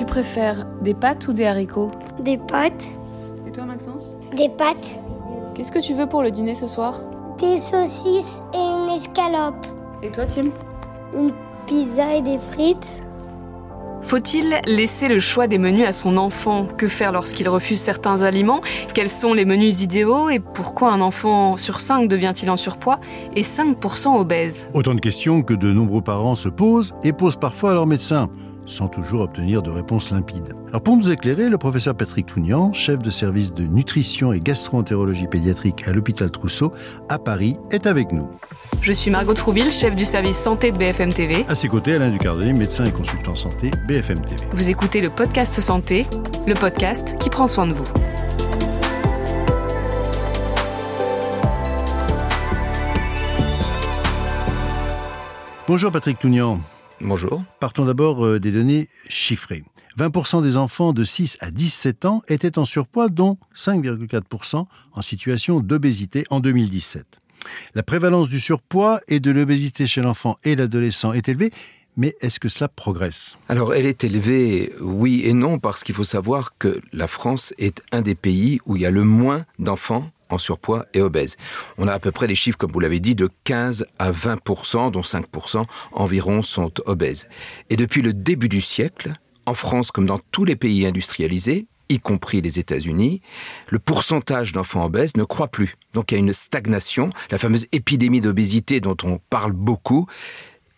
Tu préfères des pâtes ou des haricots? Des pâtes. Et toi Maxence? Des pâtes. Qu'est-ce que tu veux pour le dîner ce soir? Des saucisses et une escalope. Et toi Tim? Une pizza et des frites. Faut-il laisser le choix des menus à son enfant? Que faire lorsqu'il refuse certains aliments? Quels sont les menus idéaux? Et pourquoi un enfant sur 5 devient-il en surpoids et 5% obèse? Autant de questions que de nombreux parents se posent et posent parfois à leur médecin sans toujours obtenir de réponse limpide. Alors pour nous éclairer, le professeur Patrick Tounian, chef de service de nutrition et gastro-entérologie pédiatrique à l'hôpital Trousseau à Paris, est avec nous. Je suis Margot Trouville, chef du service santé de BFM TV. À ses côtés, Alain Ducardoni, médecin et consultant santé BFM TV. Vous écoutez le podcast Santé, le podcast qui prend soin de vous. Bonjour Patrick Tounian. Bonjour. Partons d'abord euh, des données chiffrées. 20% des enfants de 6 à 17 ans étaient en surpoids, dont 5,4% en situation d'obésité en 2017. La prévalence du surpoids et de l'obésité chez l'enfant et l'adolescent est élevée, mais est-ce que cela progresse? Alors elle est élevée, oui et non, parce qu'il faut savoir que la France est un des pays où il y a le moins d'enfants en surpoids et obèses. On a à peu près les chiffres, comme vous l'avez dit, de 15 à 20% dont 5 environ sont obèses. Et depuis le début du siècle, en France comme dans tous les pays industrialisés, y compris les États-Unis, le pourcentage d'enfants obèses ne croît plus. Donc il y a une stagnation. La fameuse épidémie d'obésité dont on parle beaucoup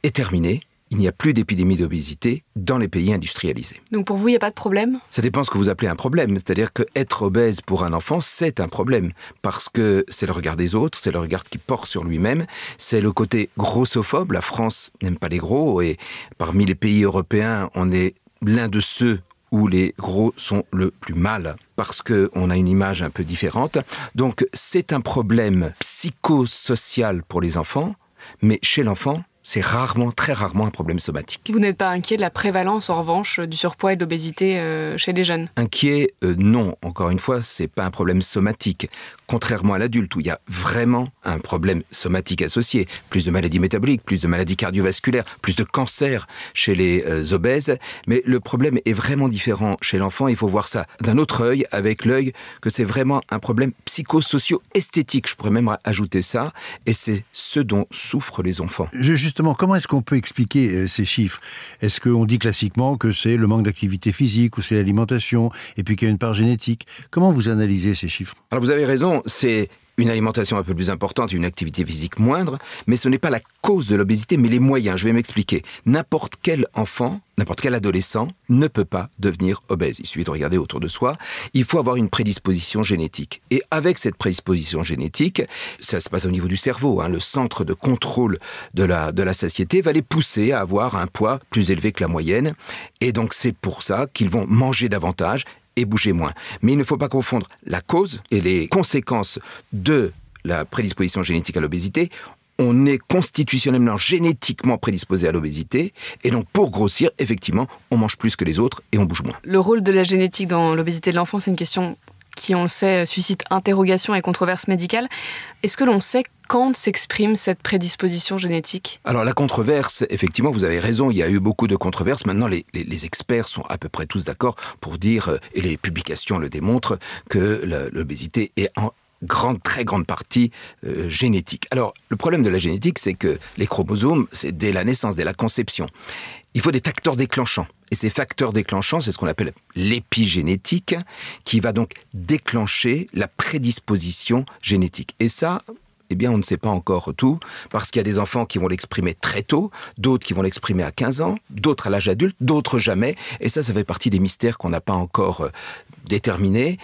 est terminée il n'y a plus d'épidémie d'obésité dans les pays industrialisés. Donc pour vous, il n'y a pas de problème? Ça dépend ce que vous appelez un problème. C'est-à-dire qu'être obèse pour un enfant, c'est un problème. Parce que c'est le regard des autres, c'est le regard qu'il porte sur lui-même, c'est le côté grossophobe. La France n'aime pas les gros et parmi les pays européens, on est l'un de ceux où les gros sont le plus mal parce qu'on a une image un peu différente. Donc c'est un problème psychosocial pour les enfants, mais chez l'enfant, c'est rarement, très rarement un problème somatique. Vous n'êtes pas inquiet de la prévalence, en revanche, du surpoids et de l'obésité euh, chez les jeunes? Inquiet, euh, non. Encore une fois, c'est pas un problème somatique. Contrairement à l'adulte, où il y a vraiment un problème somatique associé. Plus de maladies métaboliques, plus de maladies cardiovasculaires, plus de cancers chez les euh, obèses. Mais le problème est vraiment différent chez l'enfant. Il faut voir ça d'un autre œil, avec l'œil que c'est vraiment un problème psychosocio-esthétique. Je pourrais même ajouter ça. Et c'est ce dont souffrent les enfants justement, comment est-ce qu'on peut expliquer euh, ces chiffres? Est-ce qu'on dit classiquement que c'est le manque d'activité physique ou c'est l'alimentation et puis qu'il y a une part génétique? Comment vous analysez ces chiffres? Alors vous avez raison, c'est une alimentation un peu plus importante et une activité physique moindre, mais ce n'est pas la cause de l'obésité, mais les moyens. Je vais m'expliquer. N'importe quel enfant, n'importe quel adolescent ne peut pas devenir obèse. Il suffit de regarder autour de soi. Il faut avoir une prédisposition génétique. Et avec cette prédisposition génétique, ça se passe au niveau du cerveau. Hein, le centre de contrôle de la, de la satiété va les pousser à avoir un poids plus élevé que la moyenne. Et donc c'est pour ça qu'ils vont manger davantage et bouger moins. Mais il ne faut pas confondre la cause et les conséquences de la prédisposition génétique à l'obésité on est constitutionnellement, génétiquement prédisposé à l'obésité. Et donc, pour grossir, effectivement, on mange plus que les autres et on bouge moins. Le rôle de la génétique dans l'obésité de l'enfant, c'est une question qui, on le sait, suscite interrogation et controverse médicale. Est-ce que l'on sait quand s'exprime cette prédisposition génétique? Alors la controverse, effectivement, vous avez raison, il y a eu beaucoup de controverses. Maintenant, les, experts sont à peu près tous d'accord pour dire, euh, et les publications le démontrent, que l'obésité est en grande, très grande partie euh, génétique. Alors, le problème de la génétique, c'est que les chromosomes, c'est dès la naissance, dès la conception. Il faut des facteurs déclenchants. Et ces facteurs déclenchants, c'est ce qu'on appelle l'épigénétique, qui va donc déclencher la prédisposition génétique. Et ça, eh bien, on ne sait pas encore tout, parce qu'il y a des enfants qui vont l'exprimer très tôt, d'autres qui vont l'exprimer à 15 ans, d'autres à l'âge adulte, d'autres jamais. Et ça, ça fait partie des mystères qu'on n'a pas encore euh, déterminés.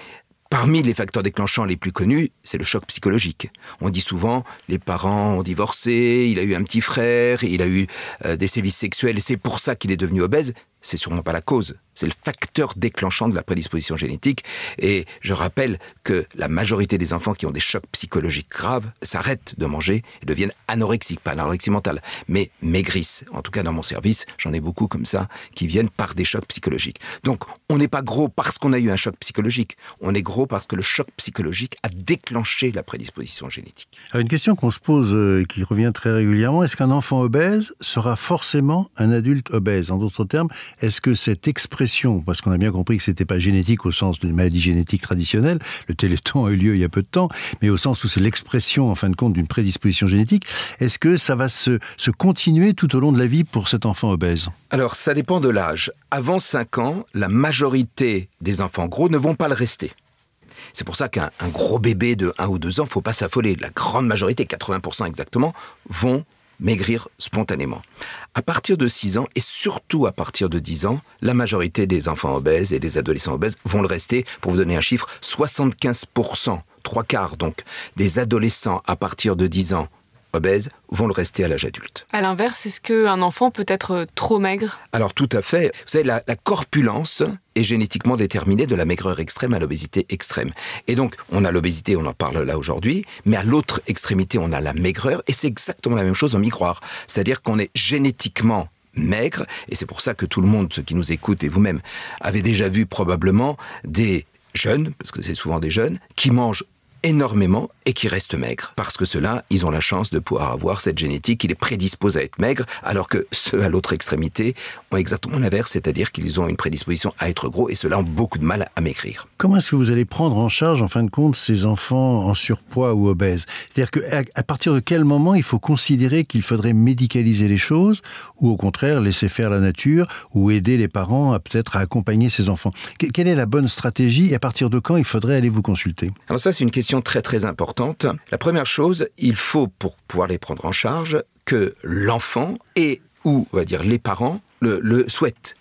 Parmi les facteurs déclenchants les plus connus, c'est le choc psychologique. On dit souvent, les parents ont divorcé, il a eu un petit frère, il a eu euh, des sévices sexuels, et c'est pour ça qu'il est devenu obèse. C'est sûrement pas la cause. C'est le facteur déclenchant de la prédisposition génétique. Et je rappelle que la majorité des enfants qui ont des chocs psychologiques graves s'arrêtent de manger et deviennent anorexiques, pas anorexie mentale, mais maigrissent. En tout cas, dans mon service, j'en ai beaucoup comme ça qui viennent par des chocs psychologiques. Donc, on n'est pas gros parce qu'on a eu un choc psychologique. On est gros parce que le choc psychologique a déclenché la prédisposition génétique. Alors, une question qu'on se pose et euh, qui revient très régulièrement, est-ce qu'un enfant obèse sera forcément un adulte obèse? En d'autres termes, est-ce que cette expression, parce qu'on a bien compris que c'était pas génétique au sens d'une maladie génétique traditionnelle, le téléthon a eu lieu il y a peu de temps, mais au sens où c'est l'expression, en fin de compte, d'une prédisposition génétique, est-ce que ça va se, continuer tout au long de la vie pour cet enfant obèse? Alors, ça dépend de l'âge. Avant 5 ans, la majorité des enfants gros ne vont pas le rester. C'est pour ça qu'un gros bébé de 1 ou 2 ans, faut pas s'affoler. La grande majorité, 80% exactement, vont maigrir spontanément. À partir de 6 ans, et surtout à partir de 10 ans, la majorité des enfants obèses et des adolescents obèses vont le rester. Pour vous donner un chiffre, 75%, trois quarts donc, des adolescents à partir de 10 ans obèses vont le rester à l'âge adulte. À l'inverse, est-ce qu'un enfant peut être trop maigre? Alors tout à fait. Vous savez, la, la, corpulence est génétiquement déterminée de la maigreur extrême à l'obésité extrême. Et donc, on a l'obésité, on en parle là aujourd'hui, mais à l'autre extrémité, on a la maigreur, et c'est exactement la même chose en miroir. C'est-à-dire qu'on est génétiquement maigre, et c'est pour ça que tout le monde, ceux qui nous écoutent et vous-même, avez déjà vu probablement des jeunes, parce que c'est souvent des jeunes, qui mangent énormément et qui restent maigres. Parce que ceux-là, ils ont la chance de pouvoir avoir cette génétique qui les prédispose à être maigres, alors que ceux à l'autre extrémité ont exactement l'inverse, c'est-à-dire qu'ils ont une prédisposition à être gros et ceux-là ont beaucoup de mal à maigrir. Comment est-ce que vous allez prendre en charge, en fin de compte, ces enfants en surpoids ou obèses? C'est-à-dire qu'à à partir de quel moment il faut considérer qu'il faudrait médicaliser les choses ou au contraire laisser faire la nature ou aider les parents à peut-être à accompagner ces enfants? Quelle est la bonne stratégie et à partir de quand il faudrait aller vous consulter? Alors ça, c'est une question très très importante. La première chose, il faut, pour pouvoir les prendre en charge, que l'enfant et ou, on va dire, les parents le, le souhaitent.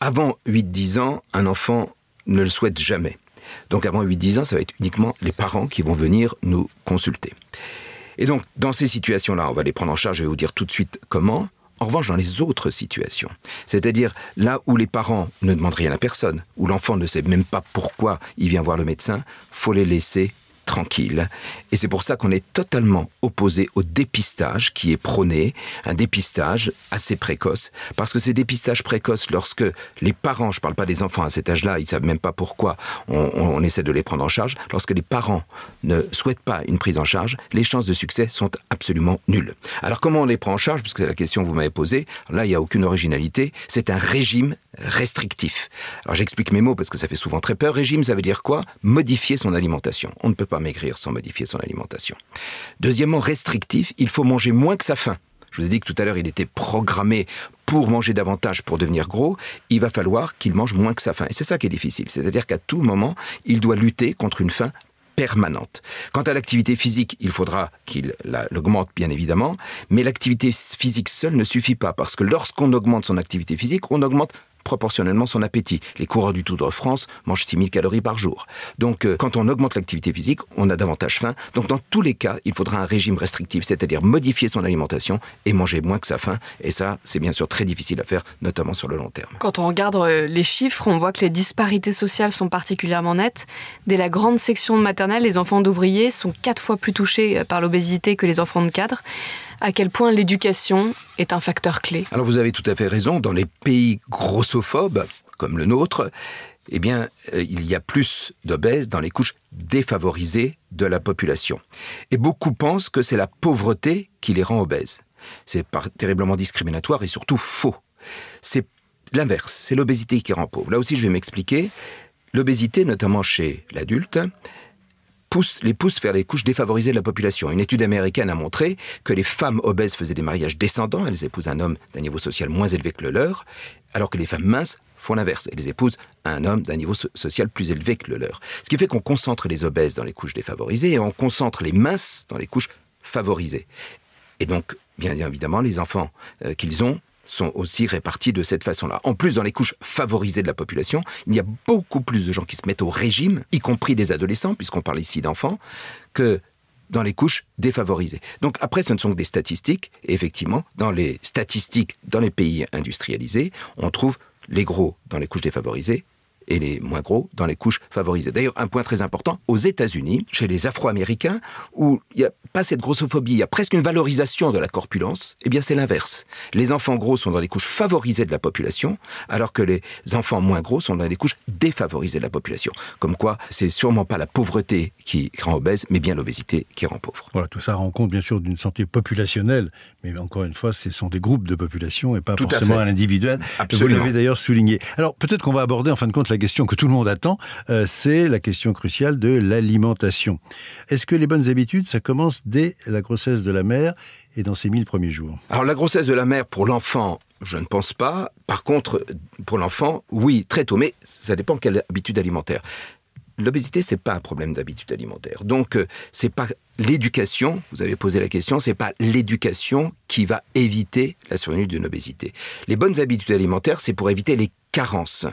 Avant 8-10 ans, un enfant ne le souhaite jamais. Donc avant 8-10 ans, ça va être uniquement les parents qui vont venir nous consulter. Et donc, dans ces situations-là, on va les prendre en charge, je vais vous dire tout de suite comment. En revanche, dans les autres situations, c'est-à-dire là où les parents ne demandent rien à personne, où l'enfant ne sait même pas pourquoi il vient voir le médecin, faut les laisser tranquille. Et c'est pour ça qu'on est totalement opposé au dépistage qui est prôné, un dépistage assez précoce, parce que ces dépistages précoces, lorsque les parents, je ne parle pas des enfants à cet âge-là, ils ne savent même pas pourquoi on, on, essaie de les prendre en charge, lorsque les parents ne souhaitent pas une prise en charge, les chances de succès sont absolument nulles. Alors comment on les prend en charge, puisque c'est la question que vous m'avez posée, là il n'y a aucune originalité, c'est un régime restrictif. Alors j'explique mes mots parce que ça fait souvent très peur. Régime, ça veut dire quoi? Modifier son alimentation. On ne peut pas maigrir sans modifier son alimentation. Deuxièmement, restrictif, il faut manger moins que sa faim. Je vous ai dit que tout à l'heure, il était programmé pour manger davantage, pour devenir gros. Il va falloir qu'il mange moins que sa faim. Et c'est ça qui est difficile. C'est-à-dire qu'à tout moment, il doit lutter contre une faim permanente. Quant à l'activité physique, il faudra qu'il l'augmente bien évidemment, mais l'activité physique seule ne suffit pas parce que lorsqu'on augmente son activité physique, on augmente proportionnellement son appétit. Les coureurs du Tour de France mangent 6000 calories par jour. Donc euh, quand on augmente l'activité physique, on a davantage faim. Donc dans tous les cas, il faudra un régime restrictif, c'est-à-dire modifier son alimentation et manger moins que sa faim. Et ça, c'est bien sûr très difficile à faire, notamment sur le long terme. Quand on regarde euh, les chiffres, on voit que les disparités sociales sont particulièrement nettes. Dès la grande section maternelle, les enfants d'ouvriers sont quatre fois plus touchés euh, par l'obésité que les enfants de cadre à quel point l'éducation est un facteur clé. Alors vous avez tout à fait raison, dans les pays grossophobes comme le nôtre, eh bien, euh, il y a plus d'obèses dans les couches défavorisées de la population. Et beaucoup pensent que c'est la pauvreté qui les rend obèses. C'est terriblement discriminatoire et surtout faux. C'est l'inverse, c'est l'obésité qui rend pauvre. Là aussi, je vais m'expliquer. L'obésité, notamment chez l'adulte, les pousse vers les couches défavorisées de la population. Une étude américaine a montré que les femmes obèses faisaient des mariages descendants, elles épousent un homme d'un niveau social moins élevé que le leur, alors que les femmes minces font l'inverse, elles épousent un homme d'un niveau so social plus élevé que le leur. Ce qui fait qu'on concentre les obèses dans les couches défavorisées et on concentre les minces dans les couches favorisées. Et donc, bien évidemment, les enfants euh, qu'ils ont sont aussi répartis de cette façon-là. En plus, dans les couches favorisées de la population, il y a beaucoup plus de gens qui se mettent au régime, y compris des adolescents, puisqu'on parle ici d'enfants, que dans les couches défavorisées. Donc après, ce ne sont que des statistiques, effectivement, dans les statistiques dans les pays industrialisés, on trouve les gros dans les couches défavorisées et les moins gros dans les couches favorisées. D'ailleurs, un point très important, aux États-Unis, chez les Afro-Américains, où il n'y a pas cette grossophobie, il y a presque une valorisation de la corpulence, eh bien c'est l'inverse. Les enfants gros sont dans les couches favorisées de la population, alors que les enfants moins gros sont dans les couches défavorisées de la population. Comme quoi, c'est sûrement pas la pauvreté qui rend obèse, mais bien l'obésité qui rend pauvre. Voilà, tout ça rend compte bien sûr d'une santé populationnelle, mais encore une fois, ce sont des groupes de population et pas Tout à forcément fait. à l'individuel. Vous l'avez d'ailleurs souligné. Alors peut-être qu'on va aborder en fin de compte la question que tout le monde attend, euh, c'est la question cruciale de l'alimentation. Est-ce que les bonnes habitudes, ça commence dès la grossesse de la mère et dans ses 1000 premiers jours? Alors la grossesse de la mère pour l'enfant, je ne pense pas. Par contre, pour l'enfant, oui, très tôt, mais ça dépend quelle habitude alimentaire. L'obésité, c'est pas un problème d'habitude alimentaire. Donc, euh, c'est pas l'éducation. Vous avez posé la question. C'est pas l'éducation qui va éviter la survenue d'une obésité. Les bonnes habitudes alimentaires, c'est pour éviter les carences.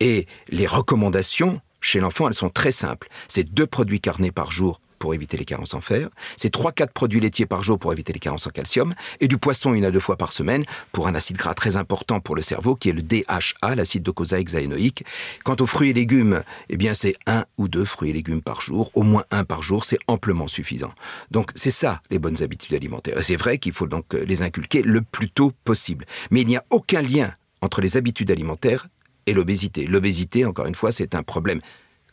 Et les recommandations chez l'enfant, elles sont très simples. C'est deux produits carnés par jour pour éviter les carences en fer, c'est 3-4 produits laitiers par jour pour éviter les carences en calcium, et du poisson une à deux fois par semaine pour un acide gras très important pour le cerveau qui est le DHA, l'acide docosahexaénoïque. xaénoïque. Quant aux fruits et légumes, eh bien c'est un ou deux fruits et légumes par jour, au moins un par jour, c'est amplement suffisant. Donc c'est ça les bonnes habitudes alimentaires. Et c'est vrai qu'il faut donc euh, les inculquer le plus tôt possible. Mais il n'y a aucun lien entre les habitudes alimentaires et l'obésité. L'obésité, encore une fois, c'est un problème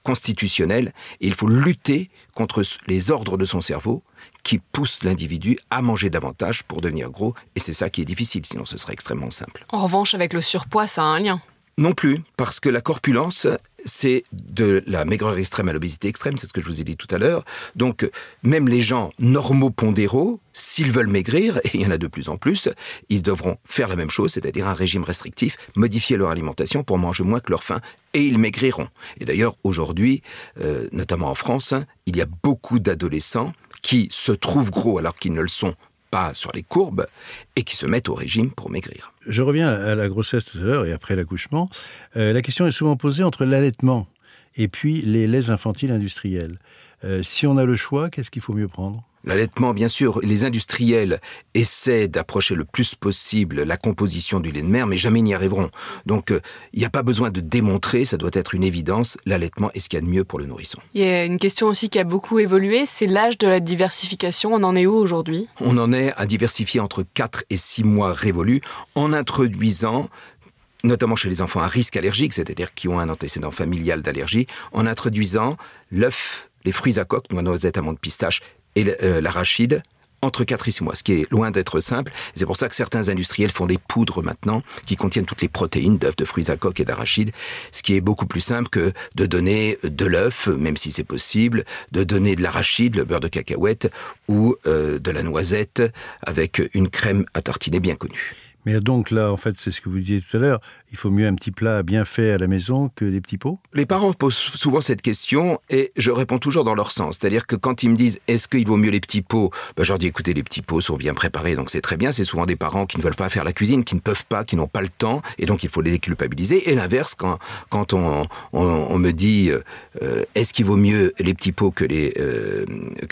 constitutionnel et il faut lutter contre les ordres de son cerveau qui poussent l'individu à manger davantage pour devenir gros et c'est ça qui est difficile sinon ce serait extrêmement simple. En revanche, avec le surpoids, ça a un lien. Non plus, parce que la corpulence, c'est de la maigreur extrême à l'obésité extrême, c'est ce que je vous ai dit tout à l'heure. Donc, même les gens normaux pondéraux, s'ils veulent maigrir, et il y en a de plus en plus, ils devront faire la même chose, c'est-à-dire un régime restrictif, modifier leur alimentation pour manger moins que leur faim, et ils maigriront. Et d'ailleurs, aujourd'hui, euh, notamment en France, il y a beaucoup d'adolescents qui se trouvent gros alors qu'ils ne le sont pas sur les courbes et qui se mettent au régime pour maigrir. Je reviens à la grossesse tout à l'heure et après l'accouchement. Euh, la question est souvent posée entre l'allaitement et puis les laits infantiles industriels. Euh, si on a le choix, qu'est-ce qu'il faut mieux prendre? L'allaitement, bien sûr, les industriels essaient d'approcher le plus possible la composition du lait de mère, mais jamais n'y arriveront. Donc, euh, il n'y a pas besoin de démontrer, ça doit être une évidence, l'allaitement est ce qu'il y a de mieux pour le nourrisson. Il y a une question aussi qui a beaucoup évolué, c'est l'âge de la diversification. On en est où aujourd'hui? On en est à diversifier entre 4 et 6 mois révolus en introduisant notamment chez les enfants à risque allergique, c'est-à-dire qui ont un antécédent familial d'allergie, en introduisant l'œuf, les fruits à coque, noisettes, amandes, pistaches et euh, l'arachide entre 4 et 6 mois, ce qui est loin d'être simple. C'est pour ça que certains industriels font des poudres maintenant qui contiennent toutes les protéines d'œufs, de fruits à coque et d'arachide, ce qui est beaucoup plus simple que de donner de l'œuf, même si c'est possible, de donner de l'arachide, le beurre de cacahuète ou euh, de la noisette avec une crème à tartiner bien connue. Mais donc là, en fait, c'est ce que vous disiez tout à l'heure, il faut mieux un petit plat bien fait à la maison que des petits pots? Les parents posent souvent cette question et je réponds toujours dans leur sens. C'est-à-dire que quand ils me disent est-ce qu'il vaut mieux les petits pots? Ben, Je leur dis écoutez, les petits pots sont bien préparés, donc c'est très bien. C'est souvent des parents qui ne veulent pas faire la cuisine, qui ne peuvent pas, qui n'ont pas le temps, et donc il faut les déculpabiliser. Et l'inverse, quand, quand on, me dit euh, est-ce qu'il vaut mieux les petits pots que les... Euh,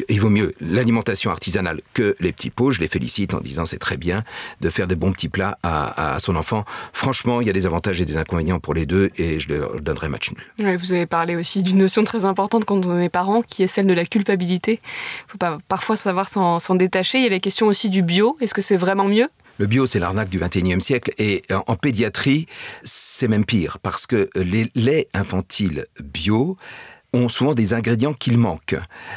il vaut mieux l'alimentation artisanale que les petits pots, je les félicite en disant c'est très bien de faire des bons petits plats à, à, son enfant. Franchement, il y a des avantages et des inconvénients pour les deux et je leur donnerai match nul. Vous avez parlé aussi d'une notion très importante quand on est parent qui est celle de la culpabilité. Il faut pas parfois savoir s'en détacher. Il y a la question aussi du bio. Est-ce que c'est vraiment mieux? Le bio, c'est l'arnaque du 21e siècle. Et en pédiatrie, c'est même pire, parce que les laits infantiles bio ont souvent des ingrédients qu'il manque.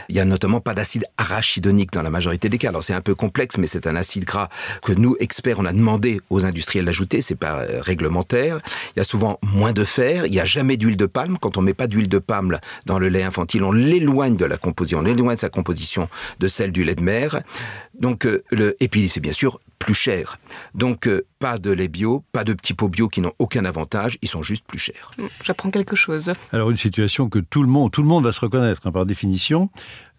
Il y a notamment pas d'acide arachidonique dans la majorité des cas. Alors c'est un peu complexe, mais c'est un acide gras que nous, experts, on a demandé aux industriels d'ajouter. C'est pas réglementaire. Il y a souvent moins de fer. Il n'y a jamais d'huile de palme. Quand on met pas d'huile de palme dans le lait infantile, on l'éloigne de la composition, on éloigne sa composition de celle du lait de mère. Donc, euh, le, et puis c'est bien sûr plus cher. Donc, euh, pas de lait bio, pas de petits pots bio qui n'ont aucun avantage, ils sont juste plus chers. J'apprends quelque chose. Alors, une situation que tout le monde, tout le monde va se reconnaître, hein, par définition,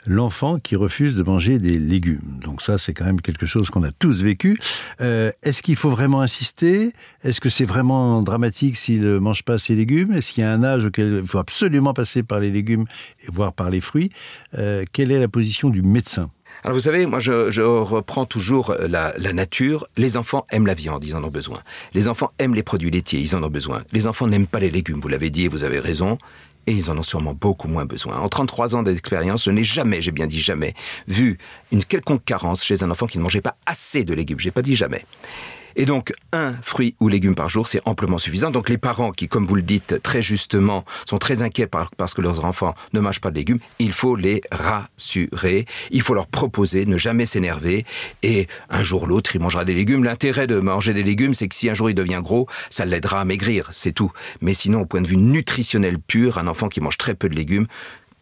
l'enfant qui refuse de manger des légumes. Donc ça, c'est quand même quelque chose qu'on a tous vécu. Euh, Est-ce qu'il faut vraiment insister? Est-ce que c'est vraiment dramatique s'il ne mange pas ses légumes? Est-ce qu'il y a un âge auquel il faut absolument passer par les légumes, voire par les fruits? Euh, Quelle est la position du médecin? Alors vous savez, moi je, je reprends toujours la, la, nature. Les enfants aiment la viande, ils en ont besoin. Les enfants aiment les produits laitiers, ils en ont besoin. Les enfants n'aiment pas les légumes, vous l'avez dit et vous avez raison. Et ils en ont sûrement beaucoup moins besoin. En 33 ans d'expérience, je n'ai jamais, j'ai bien dit jamais, vu une quelconque carence chez un enfant qui ne mangeait pas assez de légumes. J'ai pas dit jamais. Et donc, un fruit ou légume par jour, c'est amplement suffisant. Donc, les parents qui, comme vous le dites très justement, sont très inquiets parce que leurs enfants ne mangent pas de légumes, il faut les rassurer. Il faut leur proposer, ne jamais s'énerver. Et un jour ou l'autre, il mangera des légumes. L'intérêt de manger des légumes, c'est que si un jour il devient gros, ça l'aidera à maigrir. C'est tout. Mais sinon, au point de vue nutritionnel pur, un enfant qui mange très peu de légumes,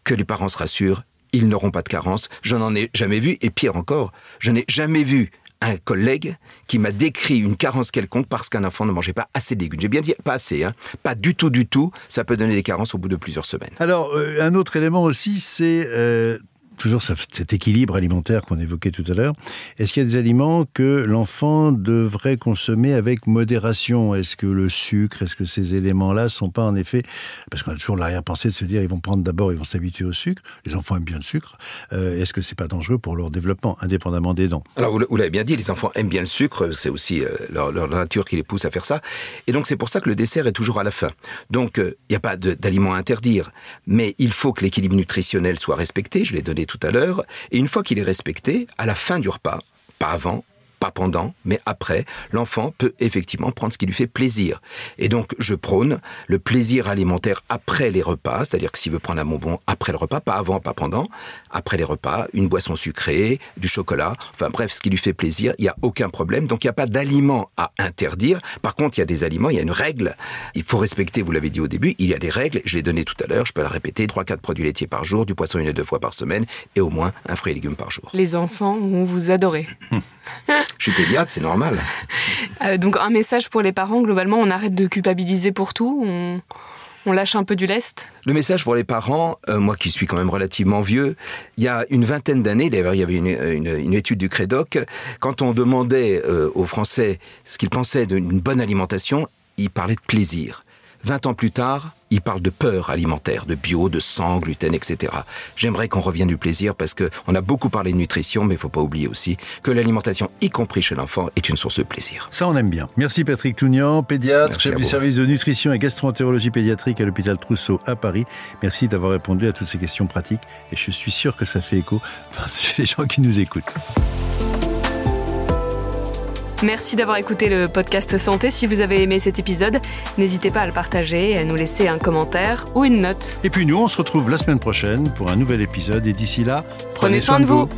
que les parents se rassurent, ils n'auront pas de carence. Je n'en ai jamais vu. Et pire encore, je n'ai jamais vu un collègue qui m'a décrit une carence quelconque parce qu'un enfant ne mangeait pas assez de légumes. J'ai bien dit pas assez, hein. pas du tout, du tout. Ça peut donner des carences au bout de plusieurs semaines. Alors, euh, un autre élément aussi, c'est euh, toujours cet équilibre alimentaire qu'on évoquait tout à l'heure. Est-ce qu'il y a des aliments que l'enfant devrait consommer avec modération? Est-ce que le sucre, est-ce que ces éléments-là sont pas en effet, parce qu'on a toujours l'arrière-pensée de se dire ils vont prendre d'abord, ils vont s'habituer au sucre. Les enfants aiment bien le sucre. Euh, est-ce que c'est pas dangereux pour leur développement, indépendamment des dents? Alors vous l'avez bien dit, les enfants aiment bien le sucre. C'est aussi euh, leur, leur, nature qui les pousse à faire ça. Et donc c'est pour ça que le dessert est toujours à la fin. Donc euh, il n'y a pas d'aliments à interdire, mais il faut que l'équilibre nutritionnel soit respecté. Je l'ai donné tout à l'heure. Et une fois qu'il est respecté, à la fin du repas, pas avant, pas pendant, mais après, l'enfant peut effectivement prendre ce qui lui fait plaisir. Et donc, je prône le plaisir alimentaire après les repas, c'est-à-dire que s'il veut prendre un bonbon après le repas, pas avant, pas pendant, après les repas, une boisson sucrée, du chocolat, enfin bref, ce qui lui fait plaisir, il n'y a aucun problème. Donc, il n'y a pas d'aliments à interdire. Par contre, il y a des aliments, il y a une règle. Il faut respecter, vous l'avez dit au début, il y a des règles, je l'ai donné tout à l'heure, je peux la répéter, 3-4 produits laitiers par jour, du poisson une à deux fois par semaine, et au moins un fruit et légumes par jour. Les enfants vont vous adorer. Je suis pédiatre, c'est normal. Euh, donc un message pour les parents, globalement, on arrête de culpabiliser pour tout, on, on lâche un peu du lest Le message pour les parents, euh, moi qui suis quand même relativement vieux, il y a une vingtaine d'années, d'ailleurs il y avait une, une, une, étude du Crédoc, quand on demandait euh, aux Français ce qu'ils pensaient d'une bonne alimentation, ils parlaient de plaisir. 20 ans plus tard, il parle de peur alimentaire, de bio, de sang, gluten, etc. J'aimerais qu'on revienne du plaisir parce que on a beaucoup parlé de nutrition, mais il faut pas oublier aussi que l'alimentation, y compris chez l'enfant, est une source de plaisir. Ça, on aime bien. Merci Patrick Tougnan, pédiatre, Merci chef du service de nutrition et gastroentérologie pédiatrique à l'hôpital Trousseau à Paris. Merci d'avoir répondu à toutes ces questions pratiques et je suis sûr que ça fait écho chez les gens qui nous écoutent. Merci d'avoir écouté le podcast Santé. Si vous avez aimé cet épisode, n'hésitez pas à le partager, à nous laisser un commentaire ou une note. Et puis nous, on se retrouve la semaine prochaine pour un nouvel épisode et d'ici là, Prenez soin de vous.